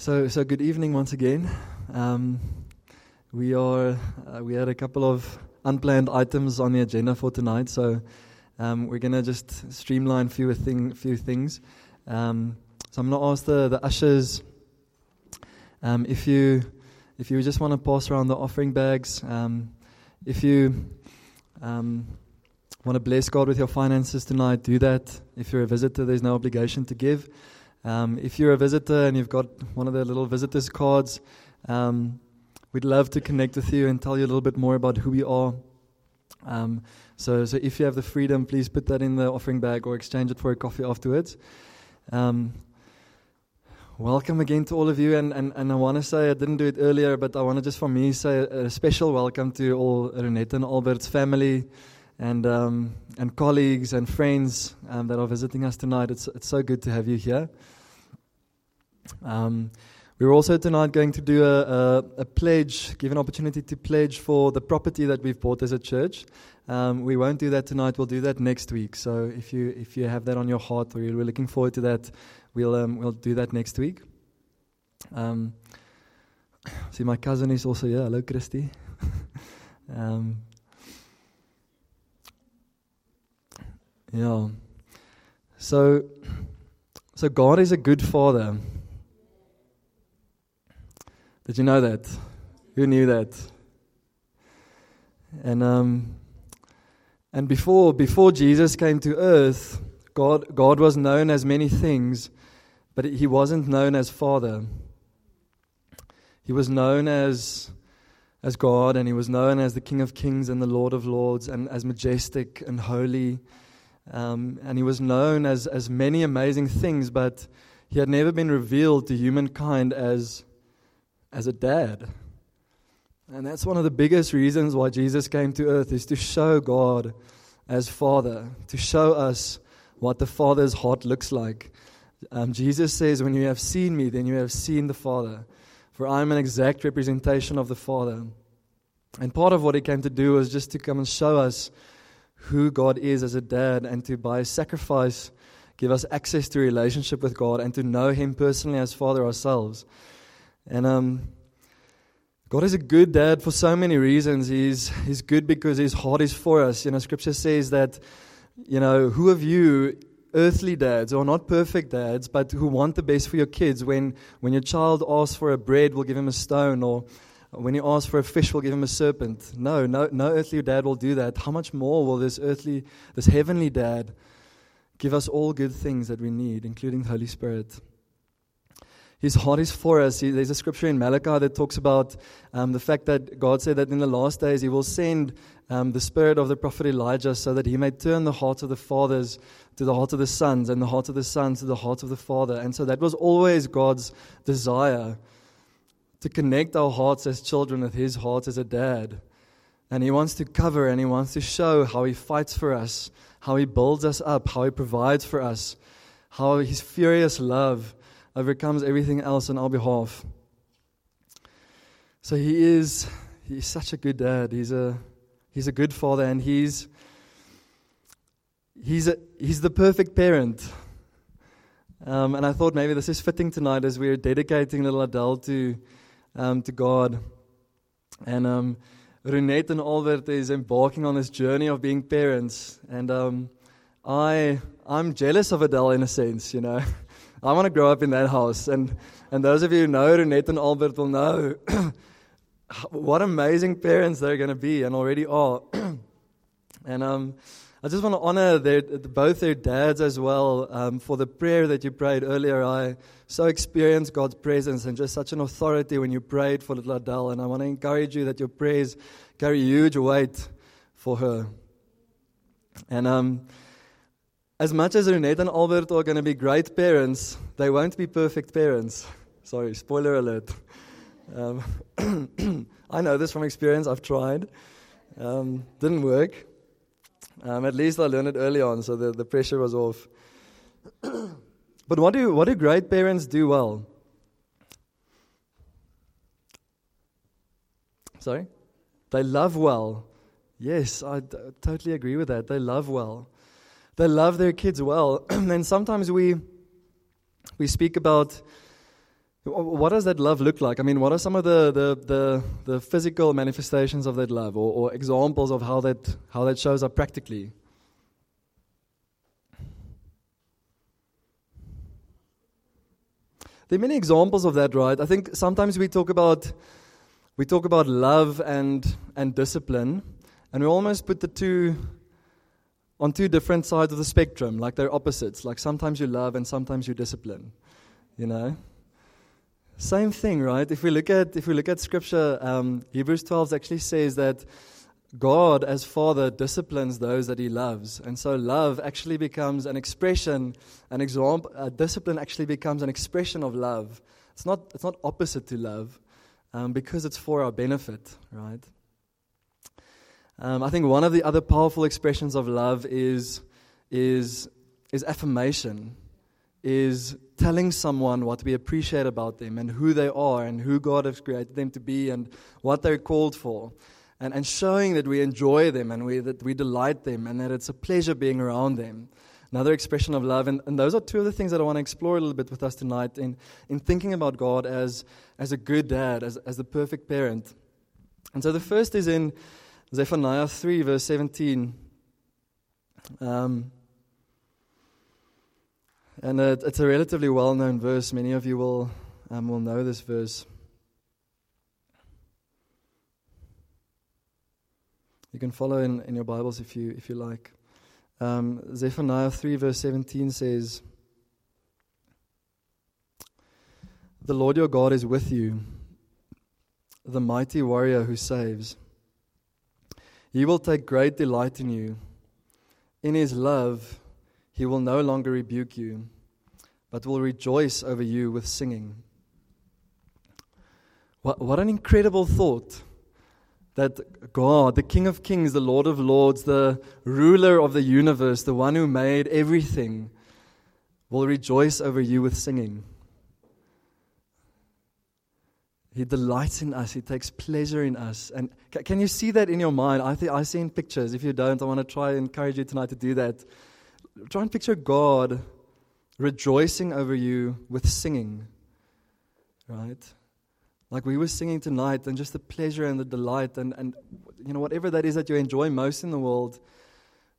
So, so good evening once again. Um, we are uh, we had a couple of unplanned items on the agenda for tonight, so um, we're gonna just streamline few thing, few things. Um, so I'm gonna ask the the ushers um, if you if you just want to pass around the offering bags. Um, if you um, want to bless God with your finances tonight, do that. If you're a visitor, there's no obligation to give. Um, if you're a visitor and you've got one of the little visitors cards, um, we'd love to connect with you and tell you a little bit more about who we are. Um, so, so if you have the freedom, please put that in the offering bag or exchange it for a coffee afterwards. Um, welcome again to all of you, and, and, and I want to say I didn't do it earlier, but I want to just for me say a, a special welcome to all Renette and Albert's family and um, and colleagues and friends um, that are visiting us tonight. It's it's so good to have you here. Um, we're also tonight going to do a, a, a, pledge, give an opportunity to pledge for the property that we've bought as a church. Um, we won't do that tonight. We'll do that next week. So if you if you have that on your heart or you're looking forward to that, we'll um, we'll do that next week. Um, see, my cousin is also here. Hello, Christy. Yeah. So, so God is a good father. Did you know that? Who knew that? And um, and before before Jesus came to earth, God God was known as many things, but he wasn't known as Father. He was known as as God, and he was known as the King of Kings and the Lord of Lords, and as majestic and holy um, and he was known as, as many amazing things, but he had never been revealed to humankind as, as a dad. And that's one of the biggest reasons why Jesus came to earth is to show God as Father, to show us what the Father's heart looks like. Um, Jesus says, When you have seen me, then you have seen the Father. For I am an exact representation of the Father. And part of what he came to do was just to come and show us who God is as a dad and to, by sacrifice, give us access to relationship with God and to know Him personally as Father ourselves. And um, God is a good dad for so many reasons. He's, he's good because His heart is for us. You know, Scripture says that, you know, who of you, earthly dads, or not perfect dads, but who want the best for your kids, when, when your child asks for a bread, will give him a stone, or when you ask for a fish, we'll give him a serpent. No, no, no earthly dad will do that. How much more will this earthly, this heavenly dad give us all good things that we need, including the Holy Spirit? His heart is for us. He, there's a scripture in Malachi that talks about um, the fact that God said that in the last days He will send um, the spirit of the prophet Elijah so that He may turn the hearts of the fathers to the heart of the sons and the heart of the sons to the heart of the father. And so that was always God's desire to connect our hearts as children with His heart as a dad. And He wants to cover and He wants to show how He fights for us, how He builds us up, how He provides for us, how His furious love overcomes everything else on our behalf. So He is He's such a good dad. He's a He's a good father and He's He's, a, he's the perfect parent. Um, and I thought maybe this is fitting tonight as we're dedicating little Adele to um, to God. And um, Renette and Albert is embarking on this journey of being parents. And um, I, I'm jealous of Adele in a sense, you know. I want to grow up in that house. And, and those of you who know Renette and Albert will know what amazing parents they're going to be and already are. and um, I just want to honor their, both their dads as well um, for the prayer that you prayed earlier. I so experienced God's presence and just such an authority when you prayed for little Adele. And I want to encourage you that your prayers carry huge weight for her. And um, as much as Renette and Albert are going to be great parents, they won't be perfect parents. Sorry, spoiler alert. Um, I know this from experience. I've tried. Um, didn't work. Um, at least I learned it early on, so the, the pressure was off. but what do, what do great parents do well? Sorry? They love well. Yes, I d- totally agree with that. They love well. They love their kids well. and sometimes we, we speak about What does that love look like? I mean, what are some of the, the, the, the physical manifestations of that love or, or examples of how that, how that shows up practically? There are many examples of that, right? I think sometimes we talk about we talk about love and and discipline, and we almost put the two on two different sides of the spectrum, like they're opposites. Like sometimes you love and sometimes you discipline. You know? Same thing, right? If we look at if we look at scripture, um, Hebrews 12 actually says that God, as Father, disciplines those that He loves. And so love actually becomes an expression, an example, uh, discipline actually becomes an expression of love. It's not, it's not opposite to love um, because it's for our benefit, right? Um, I think one of the other powerful expressions of love is, is, is affirmation, is telling someone what we appreciate about them and who they are and who God has created them to be and what they're called for and, and showing that we enjoy them and we, that we delight them and that it's a pleasure being around them. Another expression of love. And, and those are two of the things that I want to explore a little bit with us tonight in, in thinking about God as, as a good dad, as, as the perfect parent. And so the first is in Zephaniah 3, verse 17. Um, and it, it's a relatively well known verse. Many of you will, um, will know this verse. You can follow in, in your Bibles if you, if you like. Um, Zephaniah 3, verse 17 says, The Lord your God is with you, the mighty warrior who saves. He will take great delight in you. In his love, he will no longer rebuke you, but will rejoice over you with singing. What, what an incredible thought! that God, the King of Kings, the Lord of Lords, the ruler of the universe, the one who made everything, will rejoice over you with singing. He delights in us. He takes pleasure in us. And can you see that in your mind? I, think I see in pictures. If you don't, I want to try and encourage you tonight to do that. Try and picture God rejoicing over you with singing. Right? like we were singing tonight, and just the pleasure and the delight, and, and you know, whatever that is that you enjoy most in the world,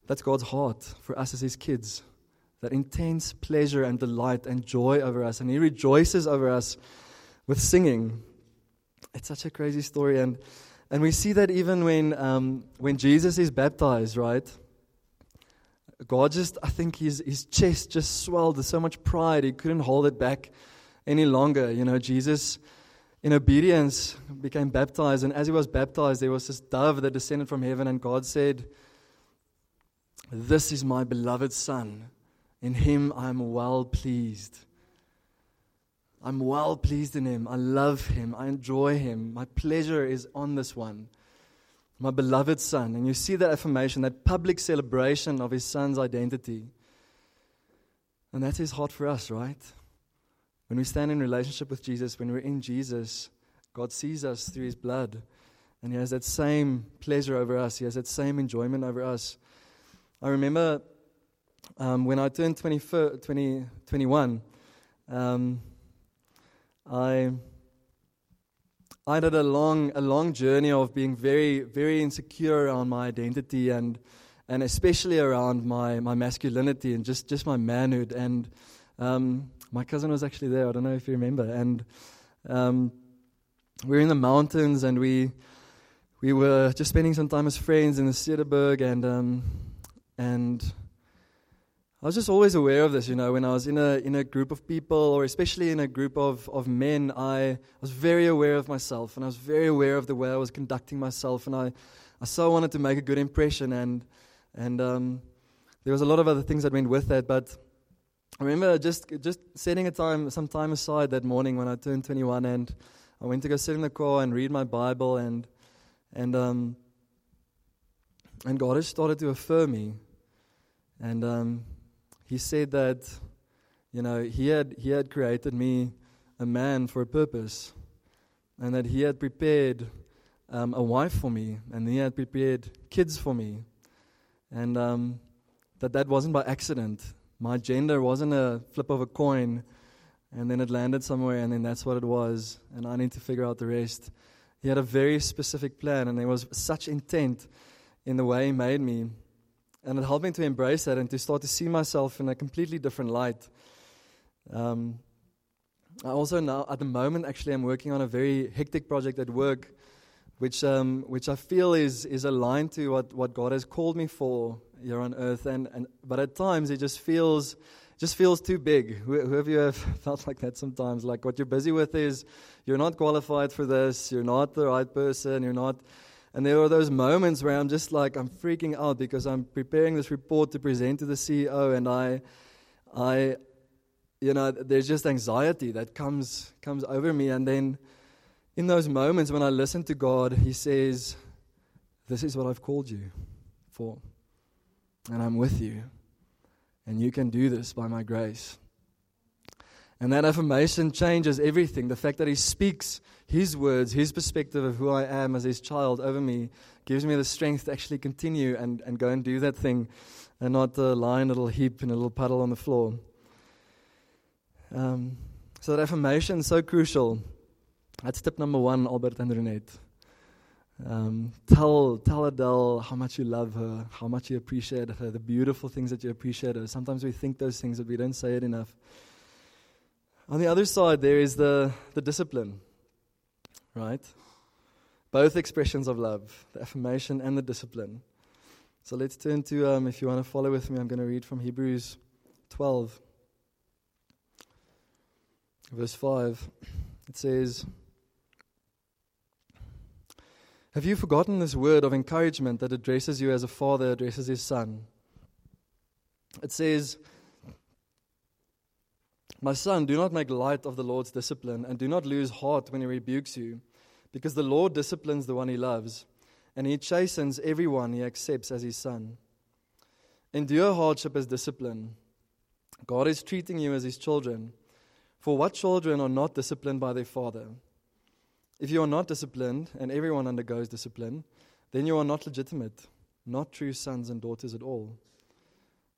that's God's heart for us as His kids. That intense pleasure and delight and joy over us, and He rejoices over us with singing. It's such a crazy story, and and we see that even when um, when Jesus is baptized, right? God just, I think his his chest just swelled with so much pride he couldn't hold it back any longer. You know, Jesus in obedience, became baptized. And as he was baptized, there was this dove that descended from heaven, and God said, This is my beloved Son. In him I am well pleased. I'm well pleased in him. I love him. I enjoy him. My pleasure is on this one, my beloved Son. And you see that affirmation, that public celebration of his Son's identity. And that's his heart for us, right? When we stand in relationship with Jesus, when we're in Jesus, God sees us through his blood. And he has that same pleasure over us, he has that same enjoyment over us. I remember um, when I turned 20, 20 21, um, I. I had a long, a long journey of being very, very insecure around my identity and, and especially around my, my masculinity and just, just my manhood. And um, my cousin was actually there. I don't know if you remember. And um, we were in the mountains and we we were just spending some time as friends in the Cederberg and um, and I was just always aware of this, you know, when I was in a in a group of people or especially in a group of, of men, I was very aware of myself and I was very aware of the way I was conducting myself and I, I so wanted to make a good impression and and um, there was a lot of other things that went with that, but I remember just just setting a time, some time aside that morning when I turned 21, and I went to go sit in the car and read my Bible, and and um, and God has started to affirm me, and um, He said that, you know, He had He had created me a man for a purpose, and that He had prepared um, a wife for me, and He had prepared kids for me, and um, that that wasn't by accident my gender wasn't a flip of a coin. and then it landed somewhere, and then that's what it was, and I need to figure out the rest. He had a very specific plan, and there was such intent in the way He made me. And it helped me to embrace that and to start to see myself in a completely different light. Um, I also now, at the moment, actually, I'm working on a very hectic project at work, which, um, which I feel is, is aligned to what, what God has called me for here on earth. And, and, but at times, it just feels just feels too big. Who have you have felt like that sometimes? Like what you're busy with is you're not qualified for this, you're not the right person, you're not. And there are those moments where I'm just like, I'm freaking out because I'm preparing this report to present to the CEO, and I, I, you know, there's just anxiety that comes comes over me. And then in those moments when I listen to God, He says, This is what I've called you for, and I'm with you. And you can do this by my grace. And that affirmation changes everything. The fact that he speaks his words, his perspective of who I am as his child over me, gives me the strength to actually continue and, and go and do that thing and not uh, lie in a little heap in a little puddle on the floor. Um, so that affirmation is so crucial. That's tip number one, Albert and Renette. Um, tell, tell Adele how much you love her, how much you appreciate her, the beautiful things that you appreciate her. Sometimes we think those things, but we don't say it enough. On the other side, there is the, the discipline, right? Both expressions of love, the affirmation and the discipline. So let's turn to, um, if you want to follow with me, I'm going to read from Hebrews 12, verse 5. It says, have you forgotten this word of encouragement that addresses you as a father addresses his son? It says, My son, do not make light of the Lord's discipline, and do not lose heart when he rebukes you, because the Lord disciplines the one he loves, and he chastens everyone he accepts as his son. Endure hardship as discipline. God is treating you as his children. For what children are not disciplined by their father? If you are not disciplined, and everyone undergoes discipline, then you are not legitimate, not true sons and daughters at all.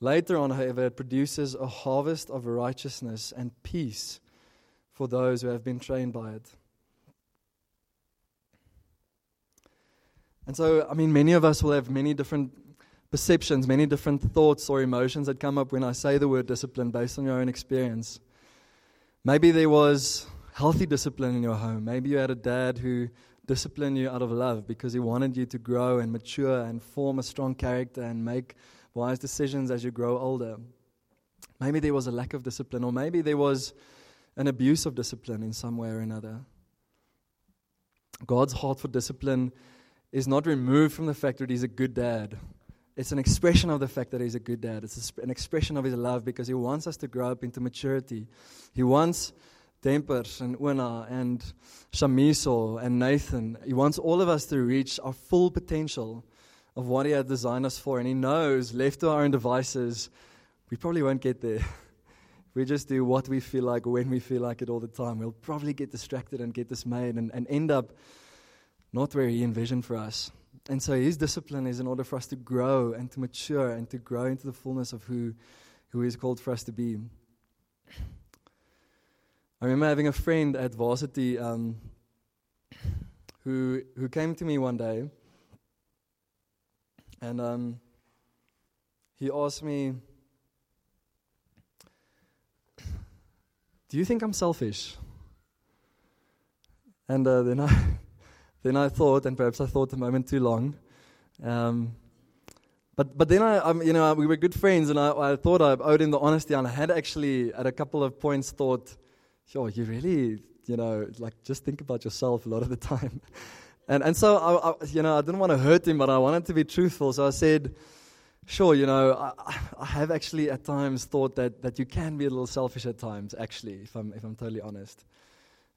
Later on, however, it produces a harvest of righteousness and peace for those who have been trained by it. And so, I mean, many of us will have many different perceptions, many different thoughts or emotions that come up when I say the word discipline based on your own experience. Maybe there was healthy discipline in your home. Maybe you had a dad who disciplined you out of love because He wanted you to grow and mature and form a strong character and make wise decisions as you grow older. Maybe there was a lack of discipline, or maybe there was an abuse of discipline in some way or another. God's heart for discipline is not removed from the fact that He's a good dad. It's an expression of the fact that He's a good dad. It's an expression of His love because He wants us to grow up into maturity. He wants Dempers and Una and Shamiso and Nathan. He wants all of us to reach our full potential of what He had designed us for. And He knows, left to our own devices, we probably won't get there. we just do what we feel like when we feel like it all the time. We'll probably get distracted and get dismayed and, and end up not where He envisioned for us. And so His discipline is in order for us to grow and to mature and to grow into the fullness of who, who He's called for us to be. I remember having a friend at varsity um, who who came to me one day, and um, he asked me, "Do you think I'm selfish?" And uh, then I then I thought, and perhaps I thought a moment too long. Um, but but then I, you know, we were good friends, and I, I thought I owed him the honesty, and I had actually at a couple of points thought sure, you really, you know, like just think about yourself a lot of the time. And, and so, I, I, you know, I didn't want to hurt him, but I wanted to be truthful. So I said, sure, you know, I, I have actually at times thought that, that you can be a little selfish at times, actually, if I'm, if I'm totally honest.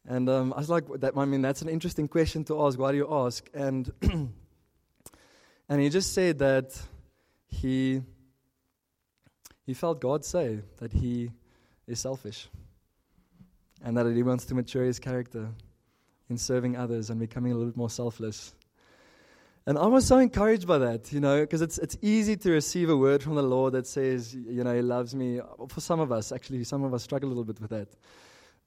And um, I was like, that, I mean, that's an interesting question to ask. Why do you ask? And, and he just said that he, he felt God say that he is selfish and that he wants to mature his character in serving others and becoming a little bit more selfless. And I was so encouraged by that, you know, because it's, it's easy to receive a word from the Lord that says, you know, He loves me. For some of us, actually, some of us struggle a little bit with that.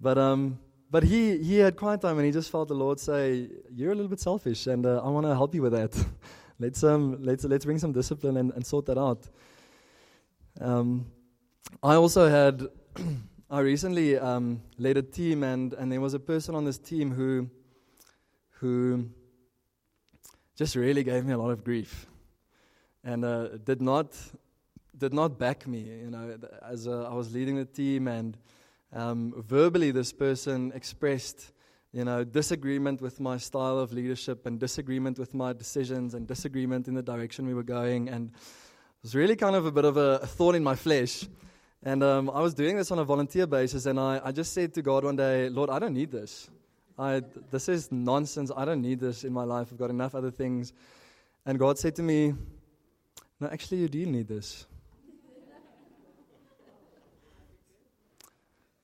But, um, but he, he had quiet time and he just felt the Lord say, You're a little bit selfish and uh, I want to help you with that. let's, um, let's, let's bring some discipline and, and sort that out. Um, I also had, I recently um, led a team and, and there was a person on this team who, who, just really gave me a lot of grief. And uh, did not did not back me you know as uh, I was leading the team and um, verbally this person expressed you know disagreement with my style of leadership and disagreement with my decisions and disagreement in the direction we were going. And it was really kind of a bit of a, a thorn in my flesh and um, I was doing this on a volunteer basis and I, I just said to God one day Lord I don't need this I, this is nonsense. I don't need this in my life. I've got enough other things. And God said to me, No, actually, you do need this.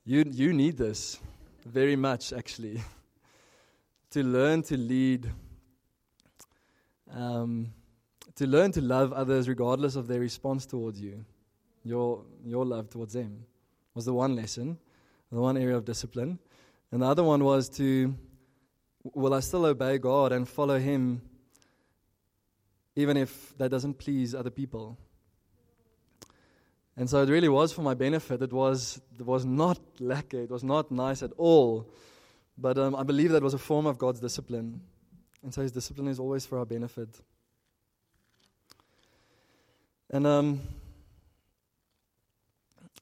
you, you need this very much, actually, to learn to lead, um, to learn to love others regardless of their response towards you. Your, your love towards them was the one lesson, the one area of discipline. And the other one was to, will I still obey God and follow Him even if that doesn't please other people? And so it really was for my benefit. It was, it was not lekker, it was not nice at all. But um, I believe that was a form of God's discipline. And so His discipline is always for our benefit. And, um,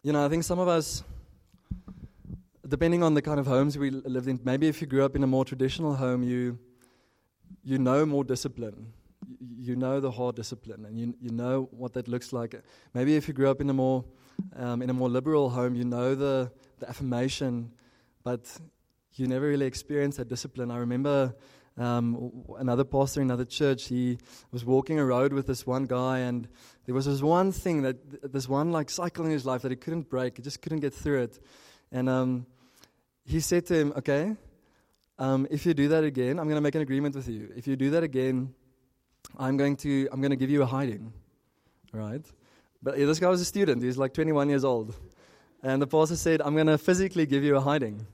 you know, I think some of us depending on the kind of homes we lived in, maybe if you grew up in a more traditional home, you, you know more discipline. You know the hard discipline, and you, you know what that looks like. Maybe if you grew up in a more, um, in a more liberal home, you know the, the affirmation, but you never really experienced that discipline. I remember um, another pastor in another church, he was walking a road with this one guy, and there was this one thing that, this one like cycle in his life that he couldn't break. He just couldn't get through it. And um, he said to him, Okay, um, if you do that again, I'm going to make an agreement with you. If you do that again, I'm going to, I'm going to give you a hiding. Right? But this guy was a student. He's like 21 years old. And the pastor said, I'm going to physically give you a hiding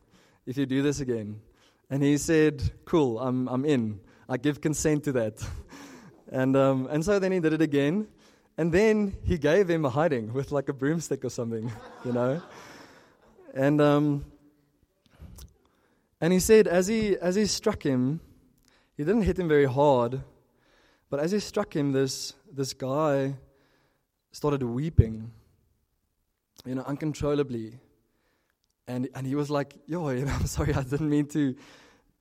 if you do this again. And he said, Cool, I'm, I'm in. I give consent to that. and, um, and so then he did it again. And then he gave him a hiding with like a broomstick or something, you know? And um, and he said, as he, as he struck him, he didn't hit him very hard, but as he struck him, this, this guy started weeping, you know, uncontrollably. And, and he was like, yo, you know, I'm sorry, I didn't mean to.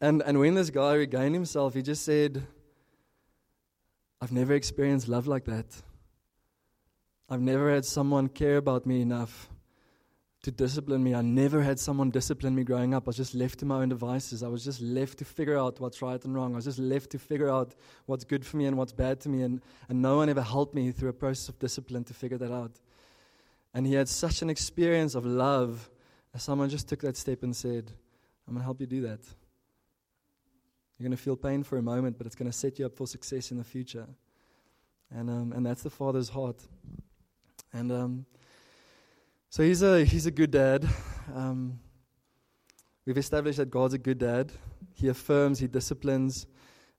And, and when this guy regained himself, he just said, I've never experienced love like that. I've never had someone care about me enough to discipline me. I never had someone discipline me growing up. I was just left to my own devices. I was just left to figure out what's right and wrong. I was just left to figure out what's good for me and what's bad to me. And, and no one ever helped me through a process of discipline to figure that out. And he had such an experience of love as someone just took that step and said, I'm going to help you do that. You're going to feel pain for a moment, but it's going to set you up for success in the future. And, um, and that's the Father's heart. And um, so he's a, he's a good dad. Um, we've established that God's a good dad. He affirms, he disciplines.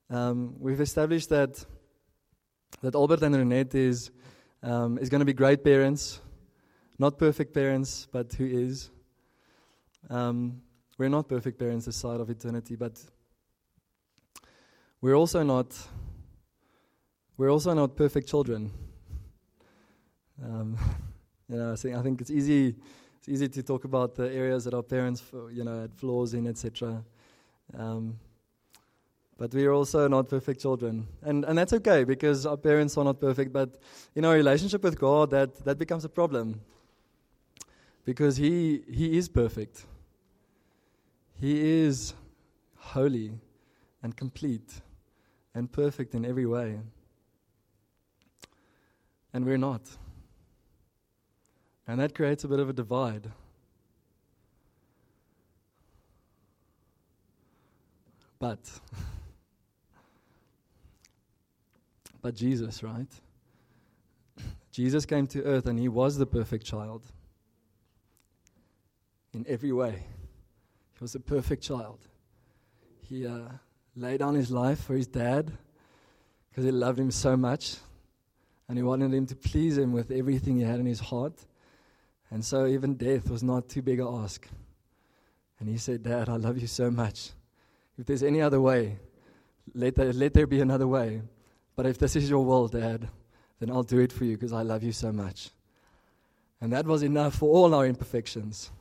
Um, we've established that, that Albert and Renette is, um, is going to be great parents. Not perfect parents, but who is. Um, we're not perfect parents this side of eternity, but we're also not we're also not perfect children. Um, You know, I think, I think it's easy it's easy to talk about the areas that our parents, you know, had flaws in, etc. Um, but we are also not perfect children, and and that's okay because our parents are not perfect. But in our relationship with God, that that becomes a problem because He He is perfect. He is holy and complete and perfect in every way. And we're not. And that creates a bit of a divide. But, but Jesus, right? Jesus came to earth and he was the perfect child in every way. He was a perfect child. He uh, laid down his life for his dad because he loved him so much and he wanted him to please him with everything he had in his heart. And so even death was not too big a ask. And he said, Dad, I love you so much. If there's any other way, let there, let there be another way. But if this is your will, Dad, then I'll do it for you because I love you so much. And that was enough for all our imperfections.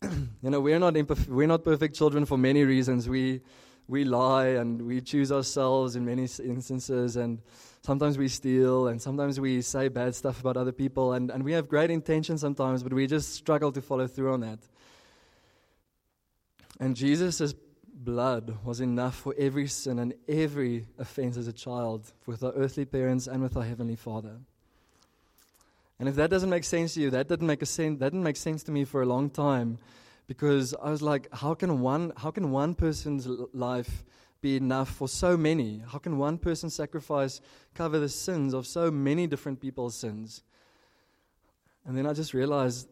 you know, we're not, imperf- we're not perfect children for many reasons. We, we lie and we choose ourselves in many instances, and sometimes we steal, and sometimes we say bad stuff about other people, and, and we have great intentions sometimes, but we just struggle to follow through on that. And Jesus' blood was enough for every sin and every offense as a child with our earthly parents and with our heavenly Father. And if that doesn't make sense to you, that didn't make a sense. That didn't make sense to me for a long time, because I was like, how can one how can one person's life be enough for so many? How can one person's sacrifice cover the sins of so many different people's sins? And then I just realized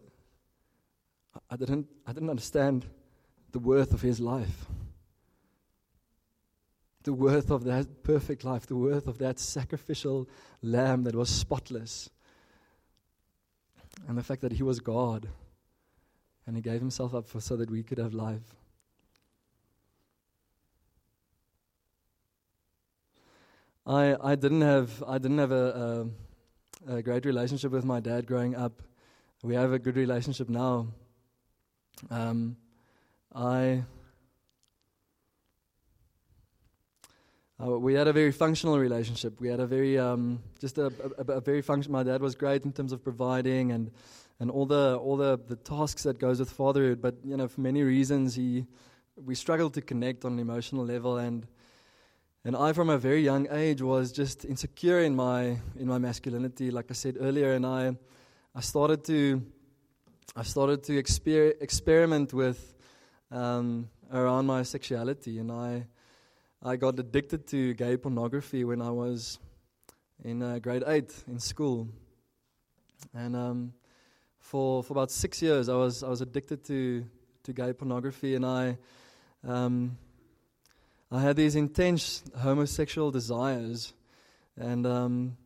I didn't I didn't understand the worth of his life. The worth of that perfect life, the worth of that sacrificial lamb that was spotless and the fact that he was God and he gave himself up for so that we could have life. I I didn't have I didn't have a, a, a great relationship with my dad growing up. We have a good relationship now. Um, I Uh, we had a very functional relationship. We had a very um, just a, a, a very function. My dad was great in terms of providing and and all the all the, the tasks that goes with fatherhood. But you know, for many reasons, he we struggled to connect on an emotional level. And and I, from a very young age, was just insecure in my in my masculinity, like I said earlier. And I I started to I started to exper- experiment with um, around my sexuality, and I I got addicted to gay pornography when I was in uh, grade eight in school, and um, for for about six years I was I was addicted to to gay pornography, and I um, I had these intense homosexual desires, and um,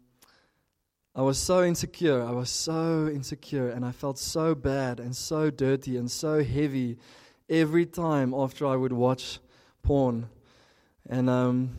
I was so insecure. I was so insecure, and I felt so bad and so dirty and so heavy every time after I would watch porn. And um,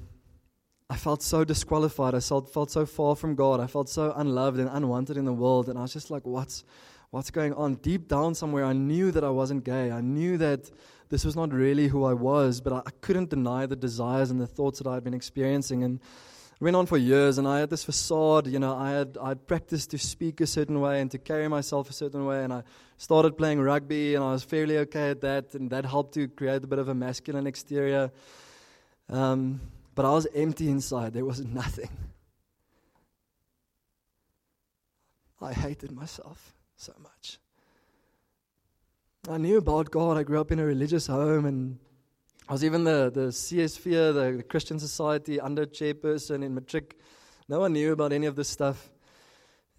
I felt so disqualified. I felt, felt so far from God. I felt so unloved and unwanted in the world. And I was just like, what's, what's going on? Deep down somewhere, I knew that I wasn't gay. I knew that this was not really who I was, but I, I couldn't deny the desires and the thoughts that I had been experiencing. And it went on for years, and I had this facade. You know, I had I practiced to speak a certain way and to carry myself a certain way, and I started playing rugby, and I was fairly okay at that, and that helped to create a bit of a masculine exterior. Um, but I was empty inside. There was nothing. I hated myself so much. I knew about God. I grew up in a religious home, and I was even the, the CSV, the, the Christian Society under chairperson in Matric. No one knew about any of this stuff.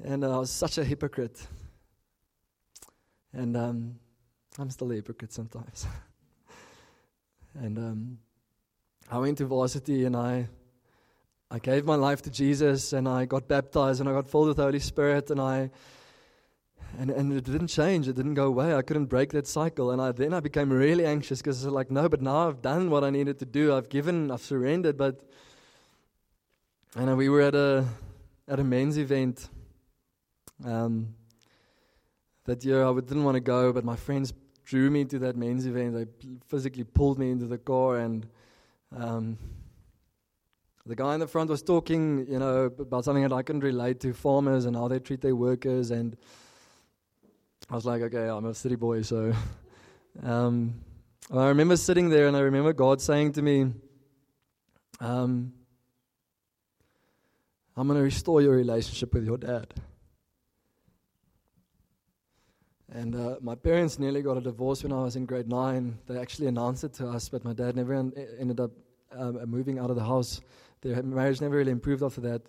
And uh, I was such a hypocrite. And um, I'm still a hypocrite sometimes. and um, I went to varsity and I I gave my life to Jesus and I got baptized and I got filled with the Holy Spirit and I and, and it didn't change, it didn't go away. I couldn't break that cycle. And I then I became really anxious because I was like, no, but now I've done what I needed to do. I've given, I've surrendered, but and we were at a at a men's event um, that year. I didn't want to go, but my friends drew me to that men's event. They physically pulled me into the car and um, the guy in the front was talking, you know, about something that I couldn't relate to farmers and how they treat their workers. And I was like, okay, I'm a city boy, so. Um, And I remember sitting there and I remember God saying to me, um, I'm going to restore your relationship with your dad. And uh, my parents nearly got a divorce when I was in grade nine. They actually announced it to us, but my dad never en- ended up um, moving out of the house. Their marriage never really improved after that.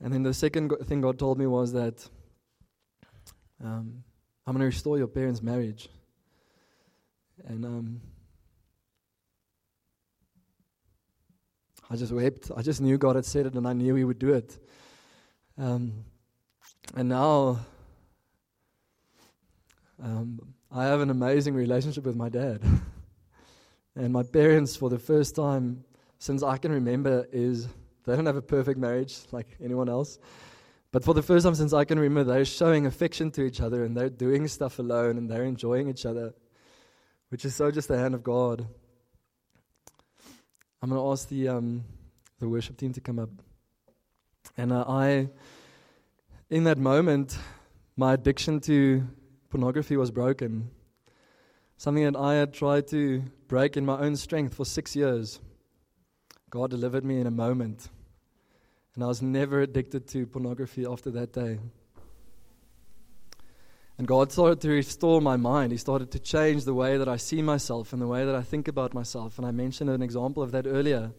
And then the second go- thing God told me was that um, I'm going to restore your parents' marriage. And um, I just wept. I just knew God had said it, and I knew He would do it. Um, and now um, I have an amazing relationship with my dad. and my parents, for the first time since I can remember, is they don't have a perfect marriage like anyone else. But for the first time since I can remember, they're showing affection to each other and they're doing stuff alone and they're enjoying each other, which is so just the hand of God. I'm going to ask the, um, the worship team to come up. And uh, I, in that moment, my addiction to pornography was broken. Something that I had tried to break in my own strength for six years. God delivered me in a moment. And I was never addicted to pornography after that day. And God started to restore my mind. He started to change the way that I see myself and the way that I think about myself. And I mentioned an example of that earlier.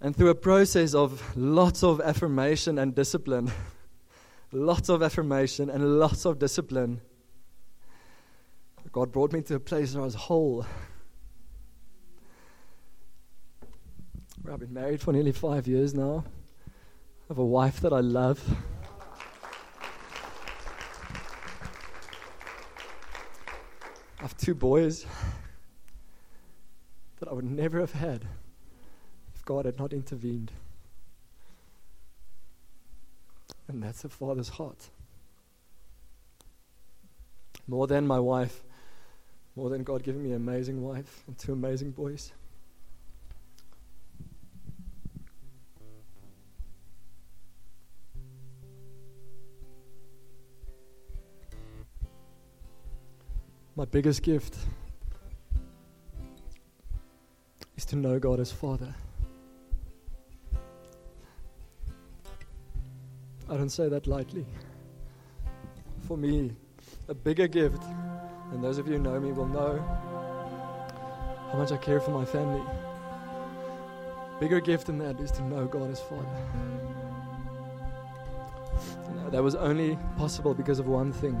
And through a process of lots of affirmation and discipline, lots of affirmation and lots of discipline, God brought me to a place where I was whole. I've been married for nearly five years now. I have a wife that I love. I have two boys that I would never have had if God had not intervened. And that's a father's heart. More than my wife, more than God giving me an amazing wife and two amazing boys. My biggest gift is to know God as Father. I don't say that lightly. For me, a bigger gift, and those of you who know me will know how much I care for my family. Bigger gift than that is to know God as Father. And that was only possible because of one thing